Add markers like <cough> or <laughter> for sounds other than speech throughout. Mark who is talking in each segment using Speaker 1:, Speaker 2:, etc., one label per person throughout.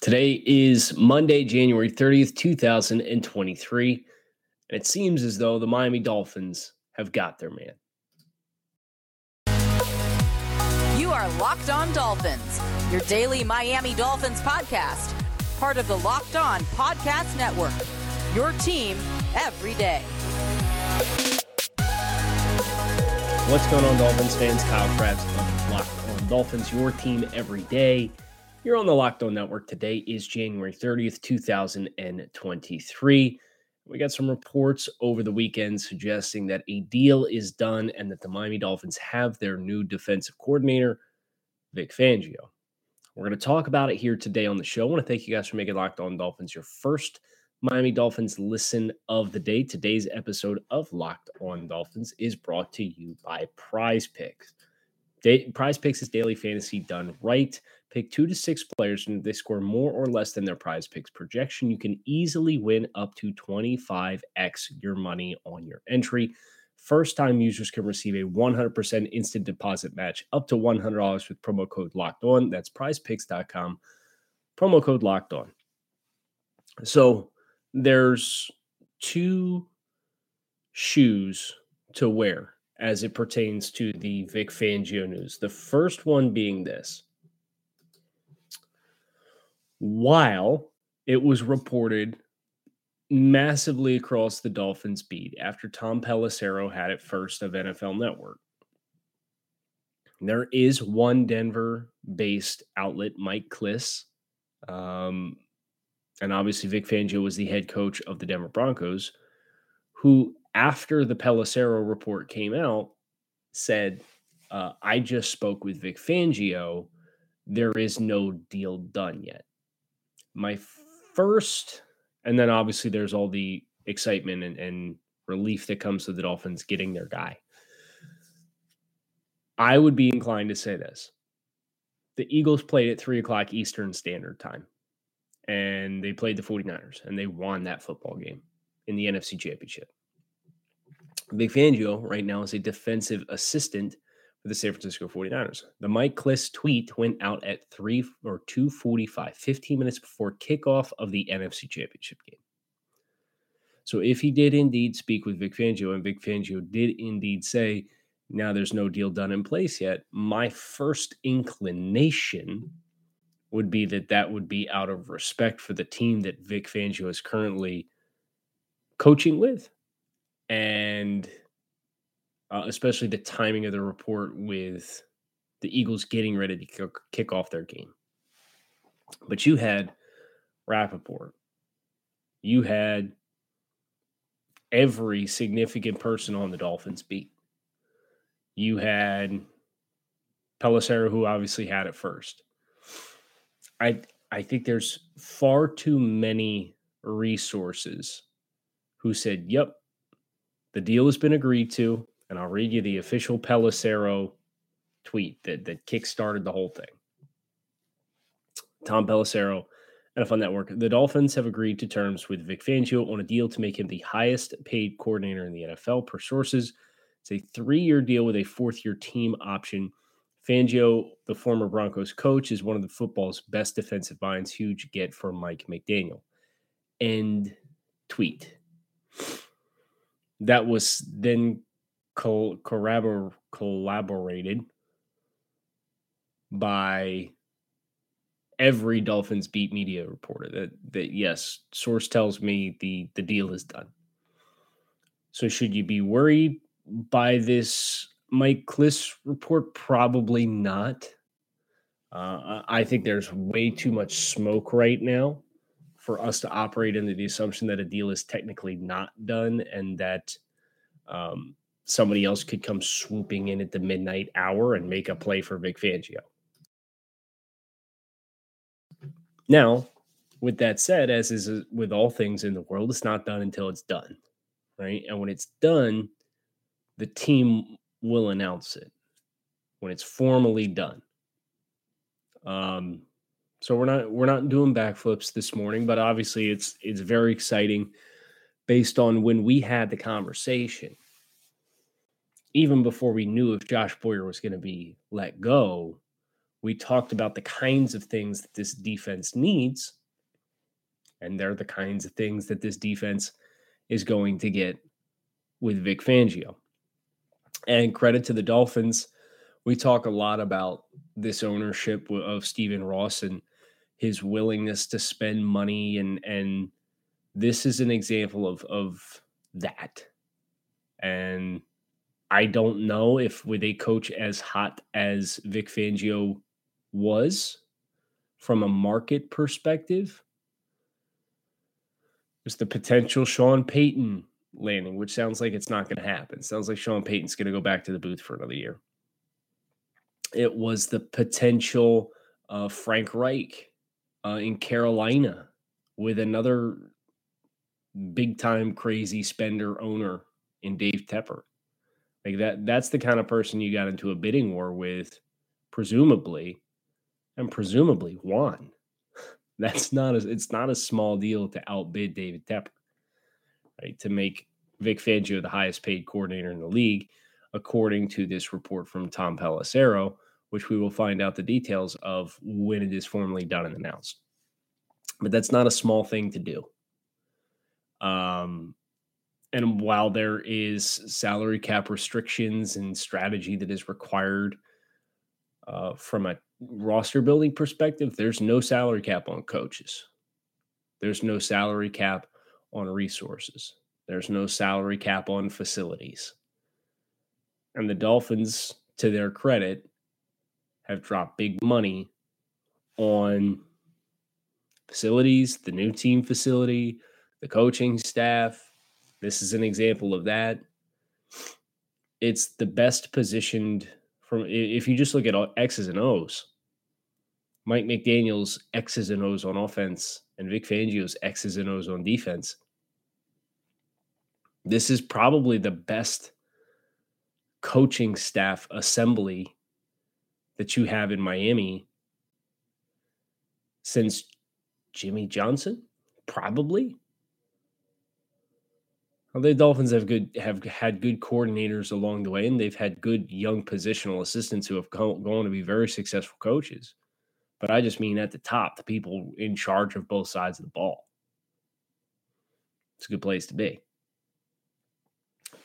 Speaker 1: Today is Monday, January 30th, 2023, and it seems as though the Miami Dolphins have got their man.
Speaker 2: You are Locked On Dolphins, your daily Miami Dolphins podcast, part of the Locked On Podcast Network. Your team every day.
Speaker 1: What's going on, Dolphins fans? Kyle Crabbs of Locked On Dolphins, your team every day. You're on the Locked On Network. Today is January 30th, 2023. We got some reports over the weekend suggesting that a deal is done and that the Miami Dolphins have their new defensive coordinator, Vic Fangio. We're going to talk about it here today on the show. I want to thank you guys for making Locked On Dolphins your first Miami Dolphins listen of the day. Today's episode of Locked On Dolphins is brought to you by Prize Picks. Day, Prize Picks is daily fantasy done right. Pick two to six players, and they score more or less than their Prize Picks projection, you can easily win up to 25x your money on your entry. First time users can receive a 100% instant deposit match up to $100 with promo code locked on. That's prizepicks.com. Promo code locked on. So, there's two shoes to wear as it pertains to the Vic Fangio news. The first one being this. While it was reported massively across the Dolphins beat after Tom Pelissero had it first of NFL Network. There is one Denver based outlet, Mike Klis, um, and obviously Vic Fangio was the head coach of the Denver Broncos, who, after the Pelissero report came out, said, uh, I just spoke with Vic Fangio. There is no deal done yet. My first, and then obviously there's all the excitement and, and relief that comes to the Dolphins getting their guy. I would be inclined to say this. The Eagles played at three o'clock Eastern Standard Time and they played the 49ers and they won that football game in the NFC Championship. Vic Fangio right now is a defensive assistant for the San Francisco 49ers. The Mike Klis tweet went out at 3 or 245, 15 minutes before kickoff of the NFC Championship game. So if he did indeed speak with Vic Fangio and Vic Fangio did indeed say, now there's no deal done in place yet, my first inclination would be that that would be out of respect for the team that Vic Fangio is currently coaching with. And uh, especially the timing of the report with the Eagles getting ready to kick, kick off their game. But you had Rappaport, you had every significant person on the Dolphins beat. You had Pelissero, who obviously had it first. I I think there's far too many resources who said, "Yep, the deal has been agreed to," and I'll read you the official Pelissero tweet that that kickstarted the whole thing. Tom Pelissero, NFL Network. The Dolphins have agreed to terms with Vic Fangio on a deal to make him the highest paid coordinator in the NFL per sources. It's a three-year deal with a fourth-year team option Fangio, the former Broncos coach, is one of the football's best defensive minds. Huge get for Mike McDaniel. End tweet. That was then co- corrobor- collaborated by every Dolphins beat media reporter that that yes, source tells me the the deal is done. So should you be worried by this Mike Klis report? Probably not. Uh, I think there's way too much smoke right now for us to operate under the assumption that a deal is technically not done and that um, somebody else could come swooping in at the midnight hour and make a play for Vic Fangio. Now, with that said, as is uh, with all things in the world, it's not done until it's done, right? And when it's done, the team will announce it when it's formally done. Um, so we're not we're not doing backflips this morning, but obviously it's it's very exciting based on when we had the conversation. Even before we knew if Josh Boyer was going to be let go, we talked about the kinds of things that this defense needs and they're the kinds of things that this defense is going to get with Vic Fangio. And credit to the Dolphins. We talk a lot about this ownership of Stephen Ross and his willingness to spend money and and this is an example of of that. And I don't know if with a coach as hot as Vic Fangio was from a market perspective, there's the potential Sean Payton landing, which sounds like it's not going to happen. Sounds like Sean Payton's going to go back to the booth for another year. It was the potential uh, Frank Reich uh, in Carolina with another big time crazy spender owner in Dave Tepper. Like that that's the kind of person you got into a bidding war with presumably and presumably won. <laughs> That's not a, it's not a small deal to outbid David Tepper, right? To make Vic Fangio the highest paid coordinator in the league, according to this report from Tom Pelissero, which we will find out the details of when it is formally done and announced. But that's not a small thing to do. Um, and while there is salary cap restrictions and strategy that is required uh, from a roster building perspective, there's no salary cap on coaches. There's no salary cap on resources. There's no salary cap on facilities. And the Dolphins, to their credit, have dropped big money on facilities, the new team facility, the coaching staff. This is an example of that. It's the best positioned from if you just look at X's and O's, Mike McDaniel's X's and O's on offense and Vic Fangio's X's and O's on defense. This is probably the best coaching staff assembly that you have in Miami since Jimmy Johnson, probably. Well, the Dolphins have good have had good coordinators along the way, and they've had good young positional assistants who have gone to be very successful coaches. But I just mean at the top, the people in charge of both sides of the ball. It's a good place to be.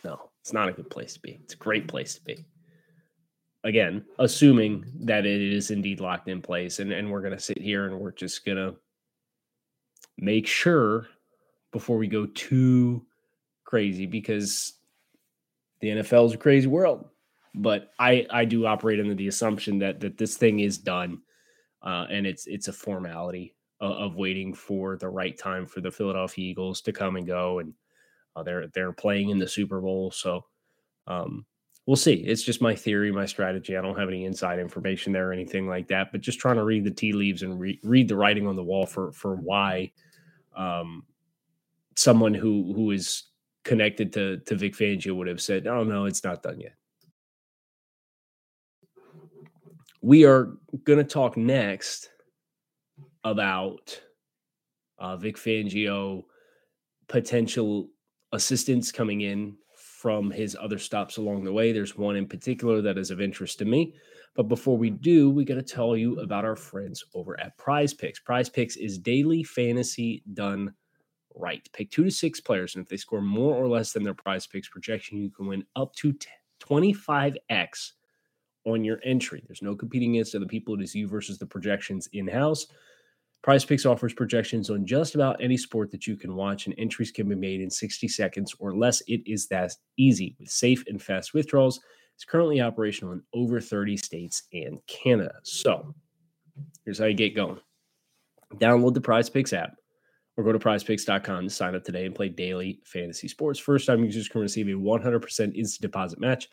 Speaker 1: No, it's not a good place to be. It's a great place to be. Again, assuming that it is indeed locked in place, and, and we're going to sit here and we're just going to make sure before we go too crazy because the NFL is a crazy world. But I I do operate under the assumption that that this thing is done, uh, and it's it's a formality of, of, waiting for the right time for the Philadelphia Eagles to come and go, and uh, they're they're playing in the Super Bowl, so um, we'll see. It's just my theory, my strategy. I don't have any inside information there or anything like that, but just trying to read the tea leaves and re- read the writing on the wall for for why um, someone who who is connected to to Vic Fangio would have said, "Oh no, it's not done yet." We are going to talk next about uh, Vic Fangio potential assistance coming in from his other stops along the way. There's one in particular that is of interest to me. But before we do, we got to tell you about our friends over at Prize Picks. Prize Picks is daily fantasy done right. Pick two to six players, and if they score more or less than their prize picks projection, you can win up to 25x on your entry. There's no competing against other people. It is you versus the projections in house. Prize Picks offers projections on just about any sport that you can watch, and entries can be made in 60 seconds or less. It is that easy with safe and fast withdrawals. It's currently operational in over 30 states and Canada. So here's how you get going download the Prize Picks app or go to prizepicks.com to sign up today and play daily fantasy sports. First time users can receive a 100% instant deposit match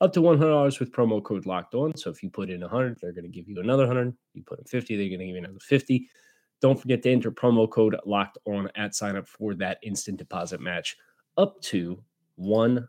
Speaker 1: up to $100 with promo code locked on. So if you put in 100, they're going to give you another 100. You put in 50, they're going to give you another 50 Don't forget to enter promo code locked on at sign up for that instant deposit match up to $100.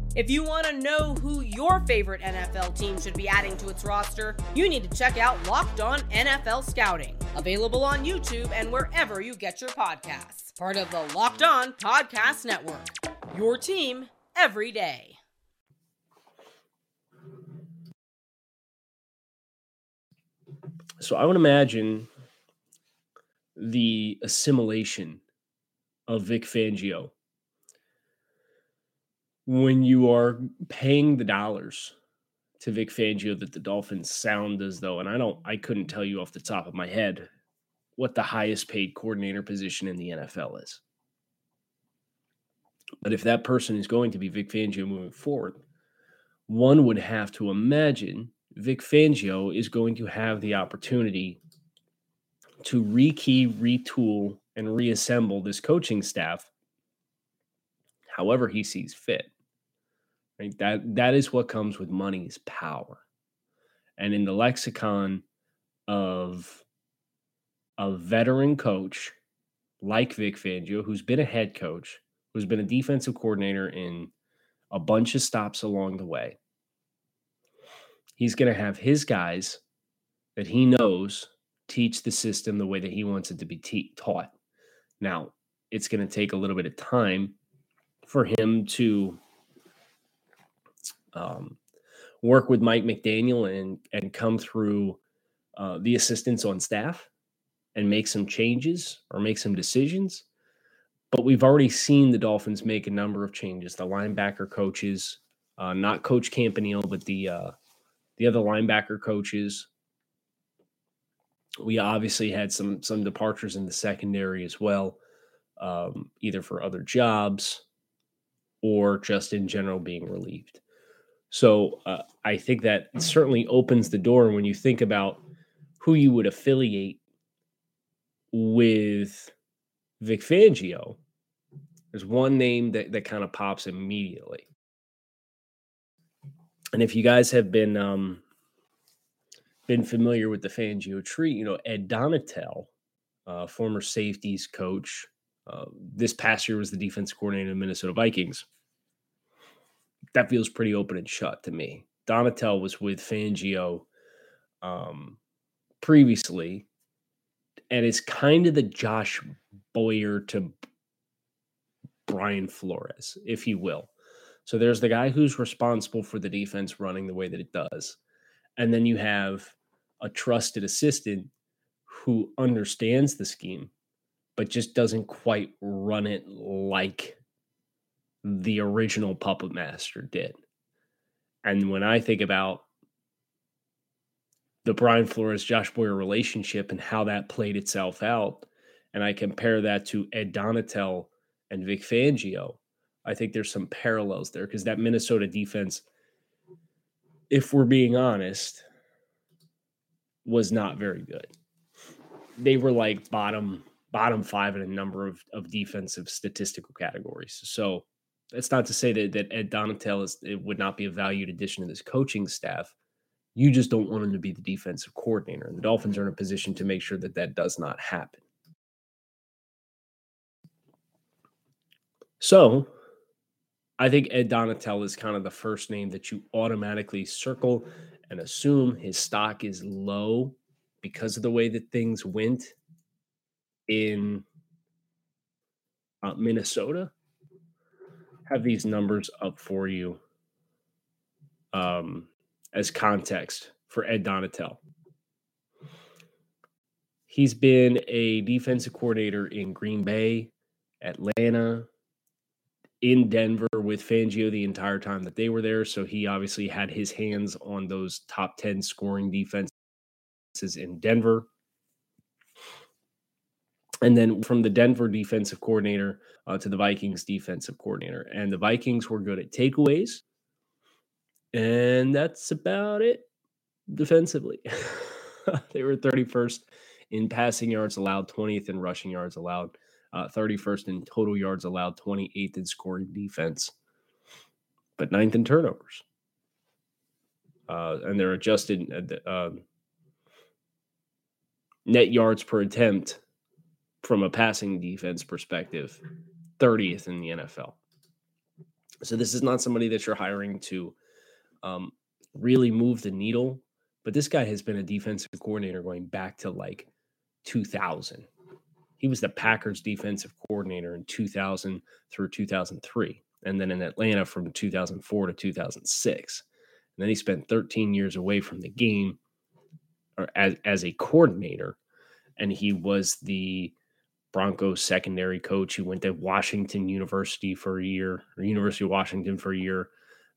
Speaker 3: If you want to know who your favorite NFL team should be adding to its roster, you need to check out Locked On NFL Scouting, available on YouTube and wherever you get your podcasts. Part of the Locked On Podcast Network. Your team every day.
Speaker 1: So I would imagine the assimilation of Vic Fangio when you are paying the dollars to Vic Fangio that the Dolphins sound as though, and I don't, I couldn't tell you off the top of my head what the highest paid coordinator position in the NFL is. But if that person is going to be Vic Fangio moving forward, one would have to imagine Vic Fangio is going to have the opportunity to rekey, retool, and reassemble this coaching staff however he sees fit. Right? That that is what comes with money is power. And in the lexicon of a veteran coach like Vic Fangio, who's been a head coach, who's been a defensive coordinator in a bunch of stops along the way, he's going to have his guys that he knows teach the system the way that he wants it to be te- taught. Now, it's going to take a little bit of time for him to um, work with Mike McDaniel and and come through uh, the assistants on staff and make some changes or make some decisions. But we've already seen the Dolphins make a number of changes. The linebacker coaches, uh, not Coach Campanile, but the uh, the other linebacker coaches. We obviously had some some departures in the secondary as well, um, either for other jobs or just in general being relieved. So uh, I think that certainly opens the door when you think about who you would affiliate with Vic Fangio. There's one name that, that kind of pops immediately. And if you guys have been um, been familiar with the Fangio tree, you know Ed Donatell, uh, former safeties coach, uh, this past year was the defense coordinator of the Minnesota Vikings. That feels pretty open and shut to me. Donatell was with Fangio um, previously, and is kind of the Josh Boyer to Brian Flores, if you will. So there's the guy who's responsible for the defense running the way that it does. And then you have a trusted assistant who understands the scheme but just doesn't quite run it like the original Puppet Master did. And when I think about the Brian Flores Josh Boyer relationship and how that played itself out, and I compare that to Ed Donatell and Vic Fangio, I think there's some parallels there because that Minnesota defense, if we're being honest, was not very good. They were like bottom bottom five in a number of, of defensive statistical categories. So that's not to say that, that Ed Donatell is it would not be a valued addition to this coaching staff. You just don't want him to be the defensive coordinator. And the Dolphins are in a position to make sure that that does not happen. So I think Ed Donatell is kind of the first name that you automatically circle and assume his stock is low because of the way that things went in uh, Minnesota. Have these numbers up for you um, as context for Ed Donatell. He's been a defensive coordinator in Green Bay, Atlanta, in Denver with Fangio the entire time that they were there. So he obviously had his hands on those top 10 scoring defenses in Denver And then from the Denver defensive coordinator uh, to the Vikings defensive coordinator. And the Vikings were good at takeaways. And that's about it defensively. <laughs> they were 31st in passing yards allowed, 20th in rushing yards allowed, uh, 31st in total yards allowed, 28th in scoring defense, but ninth in turnovers. Uh, and they're adjusted uh, um, net yards per attempt from a passing defense perspective, 30th in the NFL. So this is not somebody that you're hiring to um, really move the needle. But this guy has been a defensive coordinator going back to like 2000. He was the Packers defensive coordinator in 2000 through 2003, and then in Atlanta from 2004 to 2006. And then he spent 13 years away from the game or as, as a coordinator, and he was the Broncos secondary coach. He went to Washington University for a year, or University of Washington for a year.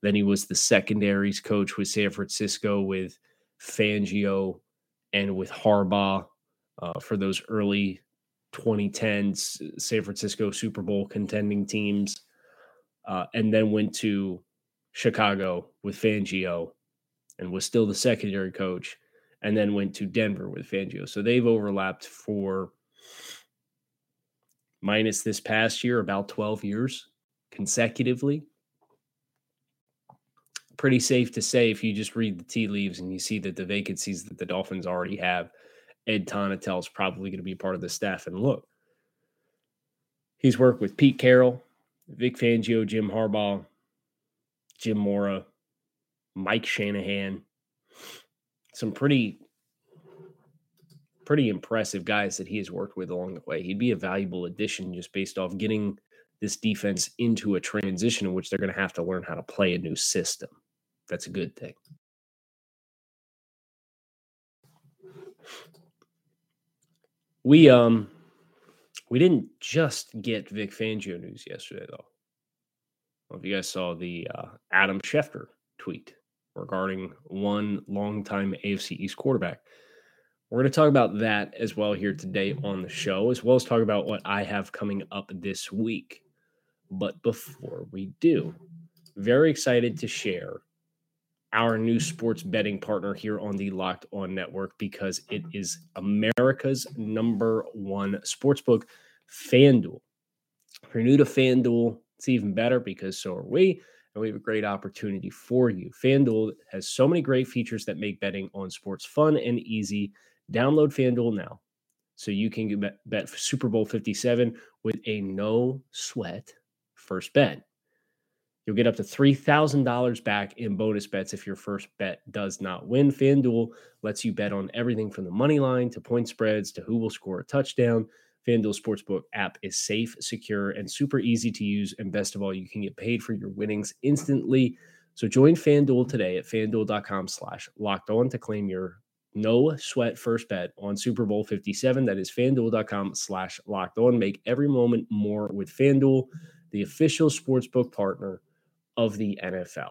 Speaker 1: Then he was the secondaries coach with San Francisco with Fangio and with Harbaugh uh, for those early 2010s San Francisco Super Bowl contending teams, uh, and then went to Chicago with Fangio and was still the secondary coach, and then went to Denver with Fangio. So they've overlapped for minus this past year about 12 years consecutively pretty safe to say if you just read the tea leaves and you see that the vacancies that the Dolphins already have, Ed Donatell is probably going to be part of the staff. And look, he's worked with Pete Carroll, Vic Fangio, Jim Harbaugh, Jim Mora, Mike Shanahan, some pretty pretty impressive guys that he has worked with along the way. He'd be a valuable addition just based off getting this defense into a transition in which they're going to have to learn how to play a new system. That's a good thing. We um we didn't just get Vic Fangio news yesterday though. Well, if you guys saw the uh, Adam Schefter tweet regarding one longtime AFC East quarterback. We're going to talk about that as well here today on the show, as well as talk about what I have coming up this week. But before we do, very excited to share our new sports betting partner here on the Locked On Network because it is America's number one sportsbook, FanDuel. If you're new to FanDuel, it's even better because so are we. And we have a great opportunity for you. FanDuel has so many great features that make betting on sports fun and easy. Download FanDuel now so you can bet, bet Super Bowl 57 with a no sweat first bet. You'll get up to $3,000 back in bonus bets if your first bet does not win. FanDuel lets you bet on everything from the money line to point spreads to who will score a touchdown. FanDuel Sportsbook app is safe, secure, and super easy to use. And best of all, you can get paid for your winnings instantly. So join FanDuel today at fanduel.com slash locked on to claim your no sweat first bet on Super Bowl 57. That is fanduel.com slash locked on. Make every moment more with FanDuel, the official sportsbook partner of the NFL.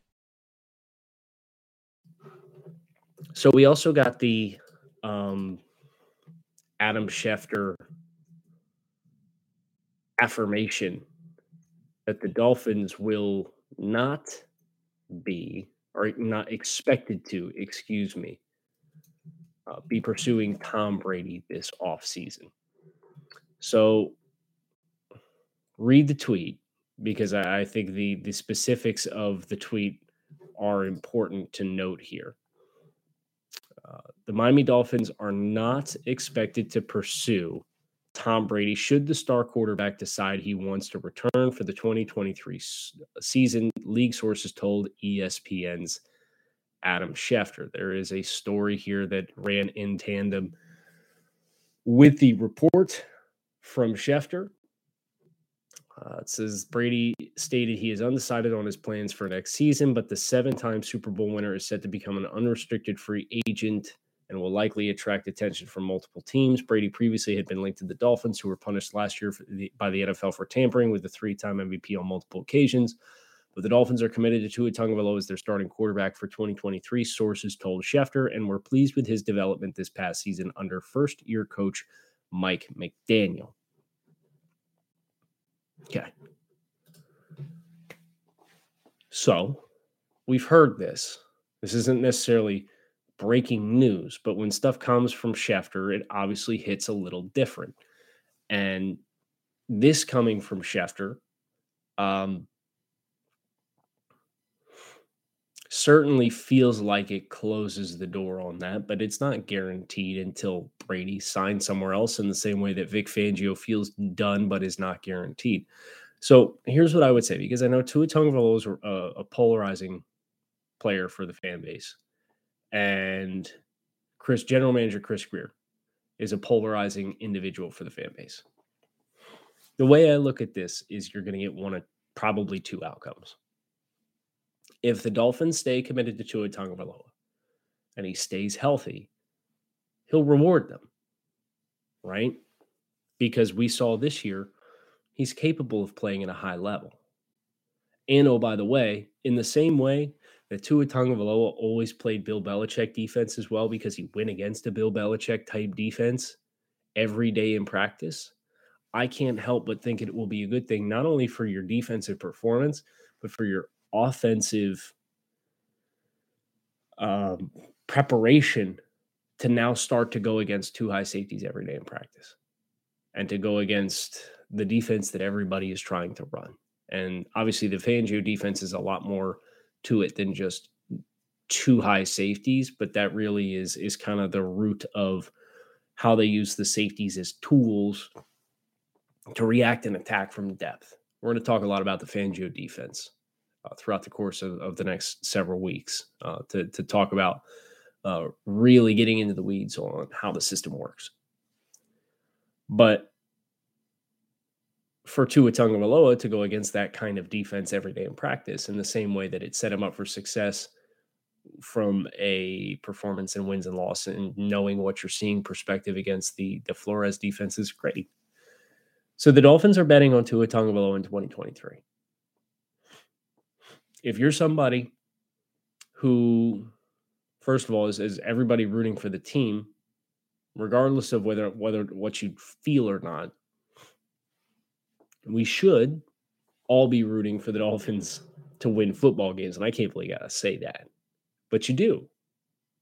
Speaker 1: So we also got the um, Adam Schefter affirmation that the Dolphins will not be, or not expected to, excuse me, uh, be pursuing Tom Brady this offseason. So read the tweet because I, I think the the specifics of the tweet are important to note here. Uh, the Miami Dolphins are not expected to pursue Tom Brady should the star quarterback decide he wants to return for the 2023 season, league sources told ESPN's Adam Schefter. There is a story here that ran in tandem with the report from Schefter. Uh, it says Brady stated he is undecided on his plans for next season, but the seven time Super Bowl winner is set to become an unrestricted free agent and will likely attract attention from multiple teams. Brady previously had been linked to the Dolphins, who were punished last year the, by the NFL for tampering with the three time MVP on multiple occasions. But the Dolphins are committed to Tua as their starting quarterback for 2023, sources told Schefter, and were pleased with his development this past season under first year coach Mike McDaniel. Okay. So we've heard this. This isn't necessarily breaking news, but when stuff comes from Schefter, it obviously hits a little different. And this coming from Schefter, um, certainly feels like it closes the door on that, but it's not guaranteed until Brady signs somewhere else in the same way that Vic Fangio feels done but is not guaranteed. So here's what I would say because I know Tua Tagovailoa is a, a polarizing player for the fan base, and Chris, general manager Chris Grier, is a polarizing individual for the fan base. The way I look at this is you're going to get one of probably two outcomes if the Dolphins stay committed to Tua Tagovailoa and he stays healthy, he'll reward them, right? Because we saw this year he's capable of playing at a high level. And oh, by the way, in the same way that Tua Tagovailoa always played Bill Belichick defense as well because he went against a Bill Belichick type defense every day in practice. I can't help but think it will be a good thing not only for your defensive performance, but for your offensive um, preparation to now start to go against two high safeties every day in practice and to go against the defense that everybody is trying to run. And obviously, the Fangio defense is a lot more to it than just two high safeties, but that really is is kind of the root of how they use the safeties as tools to react and attack from depth. We're going to talk a lot about the Fangio defense uh, throughout the course of, of, the next several weeks uh, to, to talk about uh, really getting into the weeds on how the system works. But for Tua Tagovailoa to go against that kind of defense every day in practice, in the same way that it set him up for success from a performance and wins and loss and knowing what you're seeing perspective against the the Flores defense is great. So the Dolphins are betting on Tua Tagovailoa in 2023 if you're somebody who, first of all, is, is everybody rooting for the team, regardless of whether whether what you feel or not, we should all be rooting for the Dolphins to win football games. And I can't believe I gotta say that. But you do.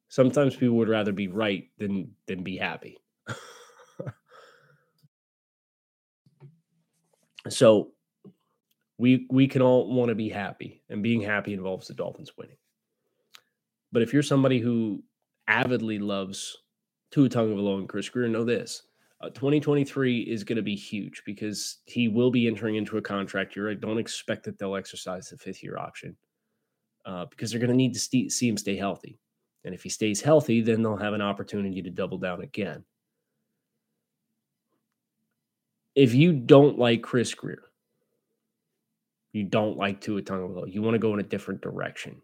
Speaker 1: Sometimes people would rather be right than than be happy. <laughs> so we we can all want to be happy, and being happy involves the Dolphins winning. But if you're somebody who avidly loves Tua Tagovailoa and Chris Grier, know this: uh, 2023 is going to be huge because he will be entering into a contract year. I don't expect that they'll exercise the fifth year option uh, because they're going to need to st- see him stay healthy. And if he stays healthy, then they'll have an opportunity to double down again. If you don't like Chris Grier, you don't like Tua Tagovailoa. You want to go in a different direction.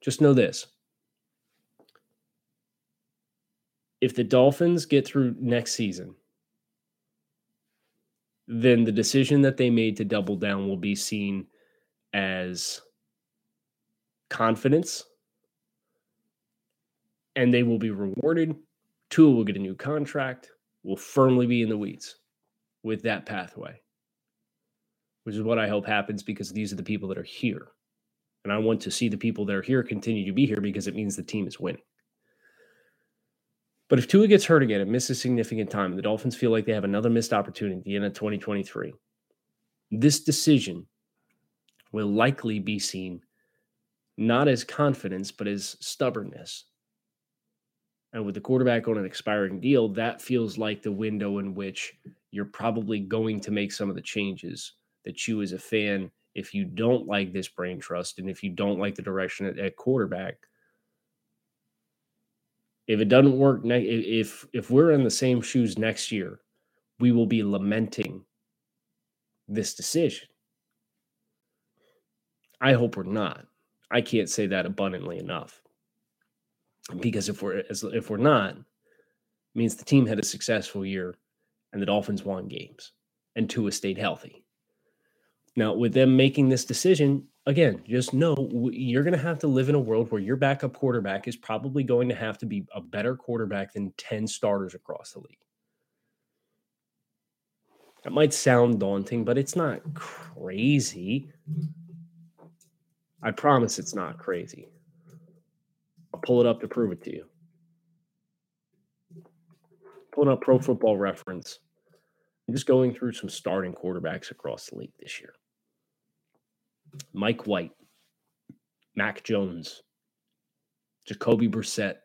Speaker 1: Just know this. If the Dolphins get through next season, then the decision that they made to double down will be seen as confidence and they will be rewarded. Tua will get a new contract, will firmly be in the weeds with that pathway which is what I hope happens because these are the people that are here. And I want to see the people that are here continue to be here because it means the team is winning. But if Tua gets hurt again and misses significant time, the Dolphins feel like they have another missed opportunity in a 2023. This decision will likely be seen not as confidence, but as stubbornness. And with the quarterback on an expiring deal, that feels like the window in which you're probably going to make some of the changes that you as a fan, if you don't like this brain trust and if you don't like the direction at, at quarterback, If it doesn't work, ne- if if we're in the same shoes next year, we will be lamenting this decision. I hope we're not. I can't say that abundantly enough. Because if we're if we're not, means the team had a successful year and the Dolphins won games and Tua stayed healthy. Now, with them making this decision, again, just know you're going to have to live in a world where your backup quarterback is probably going to have to be a better quarterback than 10 starters across the league. That might sound daunting, but it's not crazy. I promise it's not crazy. I'll pull it up to prove it to you. Pulling up Pro Football Reference. I'm just going through some starting quarterbacks across the league this year. Mike White, Mac Jones, Jacoby Brissett,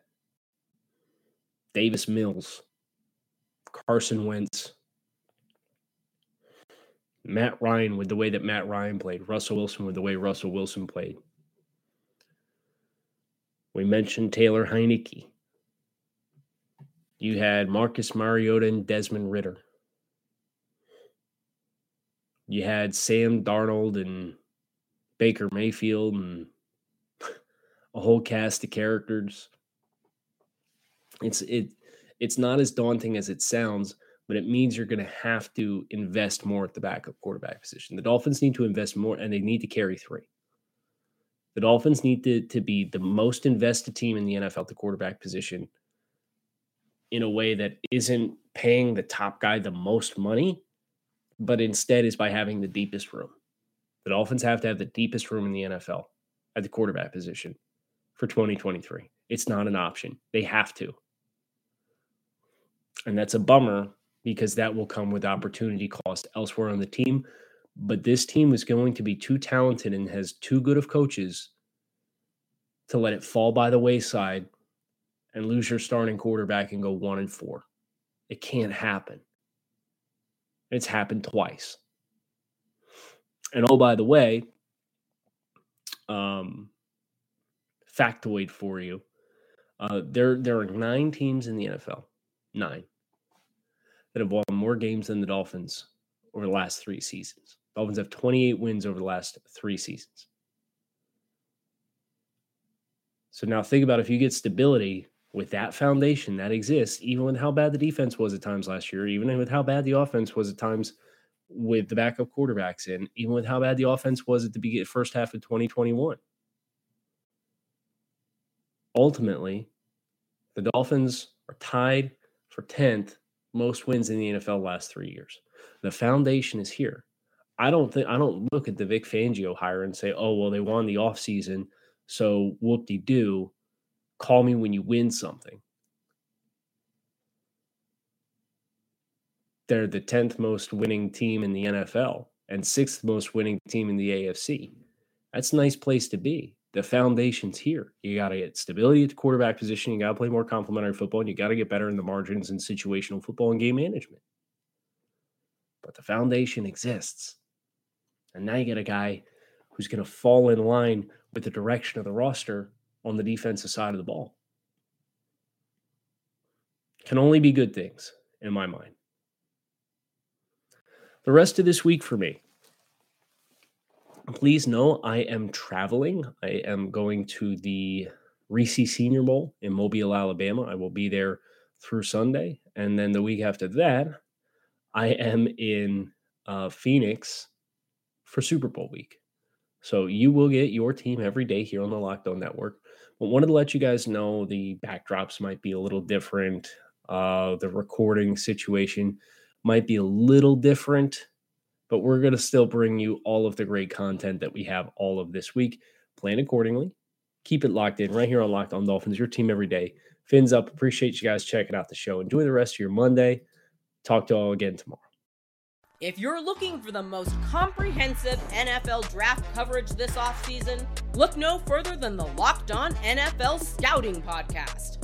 Speaker 1: Davis Mills, Carson Wentz, Matt Ryan with the way that Matt Ryan played, Russell Wilson with the way Russell Wilson played. We mentioned Taylor Heinicke. You had Marcus Mariota and Desmond Ridder. You had Sam Darnold and Baker Mayfield and <laughs> a whole cast of characters. It's it it's not as daunting as it sounds, but it means you're going to have to invest more at the backup quarterback position. The Dolphins need to invest more and they need to carry three. The Dolphins need to, to be the most invested team in the NFL at the quarterback position in a way that isn't paying the top guy the most money, but instead is by having the deepest room. The Dolphins have to have the deepest room in the NFL at the quarterback position for 2023. It's not an option. They have to. And that's a bummer because that will come with opportunity cost elsewhere on the team. But this team is going to be too talented and has too good of coaches to let it fall by the wayside and lose your starting quarterback and go one and four. It can't happen. It's happened twice. And oh, by the way, um, factoid for you: uh, there there are nine teams in the NFL, nine that have won more games than the Dolphins over the last three seasons. Dolphins have 28 wins over the last three seasons. So now think about if you get stability with that foundation that exists, even with how bad the defense was at times last year, even with how bad the offense was at times with the backup quarterbacks in, even with how bad the offense was at the beginning, first half of 2021. Ultimately, the Dolphins are tied for 10th most wins in the NFL last three years. The foundation is here. I don't think I don't look at the Vic Fangio hire and say, oh, well, they won the offseason, so whoop de doo. Call me when you win something. They're the 10th most winning team in the NFL and sixth most winning team in the AFC. That's a nice place to be. The foundation's here. You got to get stability at the quarterback position. You got to play more complementary football, and you got to get better in the margins and situational football and game management. But the foundation exists. And now you get a guy who's going to fall in line with the direction of the roster on the defensive side of the ball. Can only be good things in my mind the rest of this week for me. Please know I am traveling. I am going to the Reese Senior Bowl in Mobile, Alabama. I will be there through Sunday. And then the week after that, I am in uh, Phoenix for Super Bowl week. So you will get your team every day here on the Locked On Network. But wanted to let you guys know the backdrops might be a little different. Uh, the recording situation might be a little different, but we're going to still bring you all of the great content that we have all of this week. Plan accordingly. Keep it locked in right here on Locked On Dolphins, your team every day. Fins up. Appreciate you guys checking out the show. Enjoy the rest of your Monday. Talk to you all again tomorrow.
Speaker 3: If you're looking for the most comprehensive NFL draft coverage this offseason, look no further than the Locked On NFL Scouting Podcast.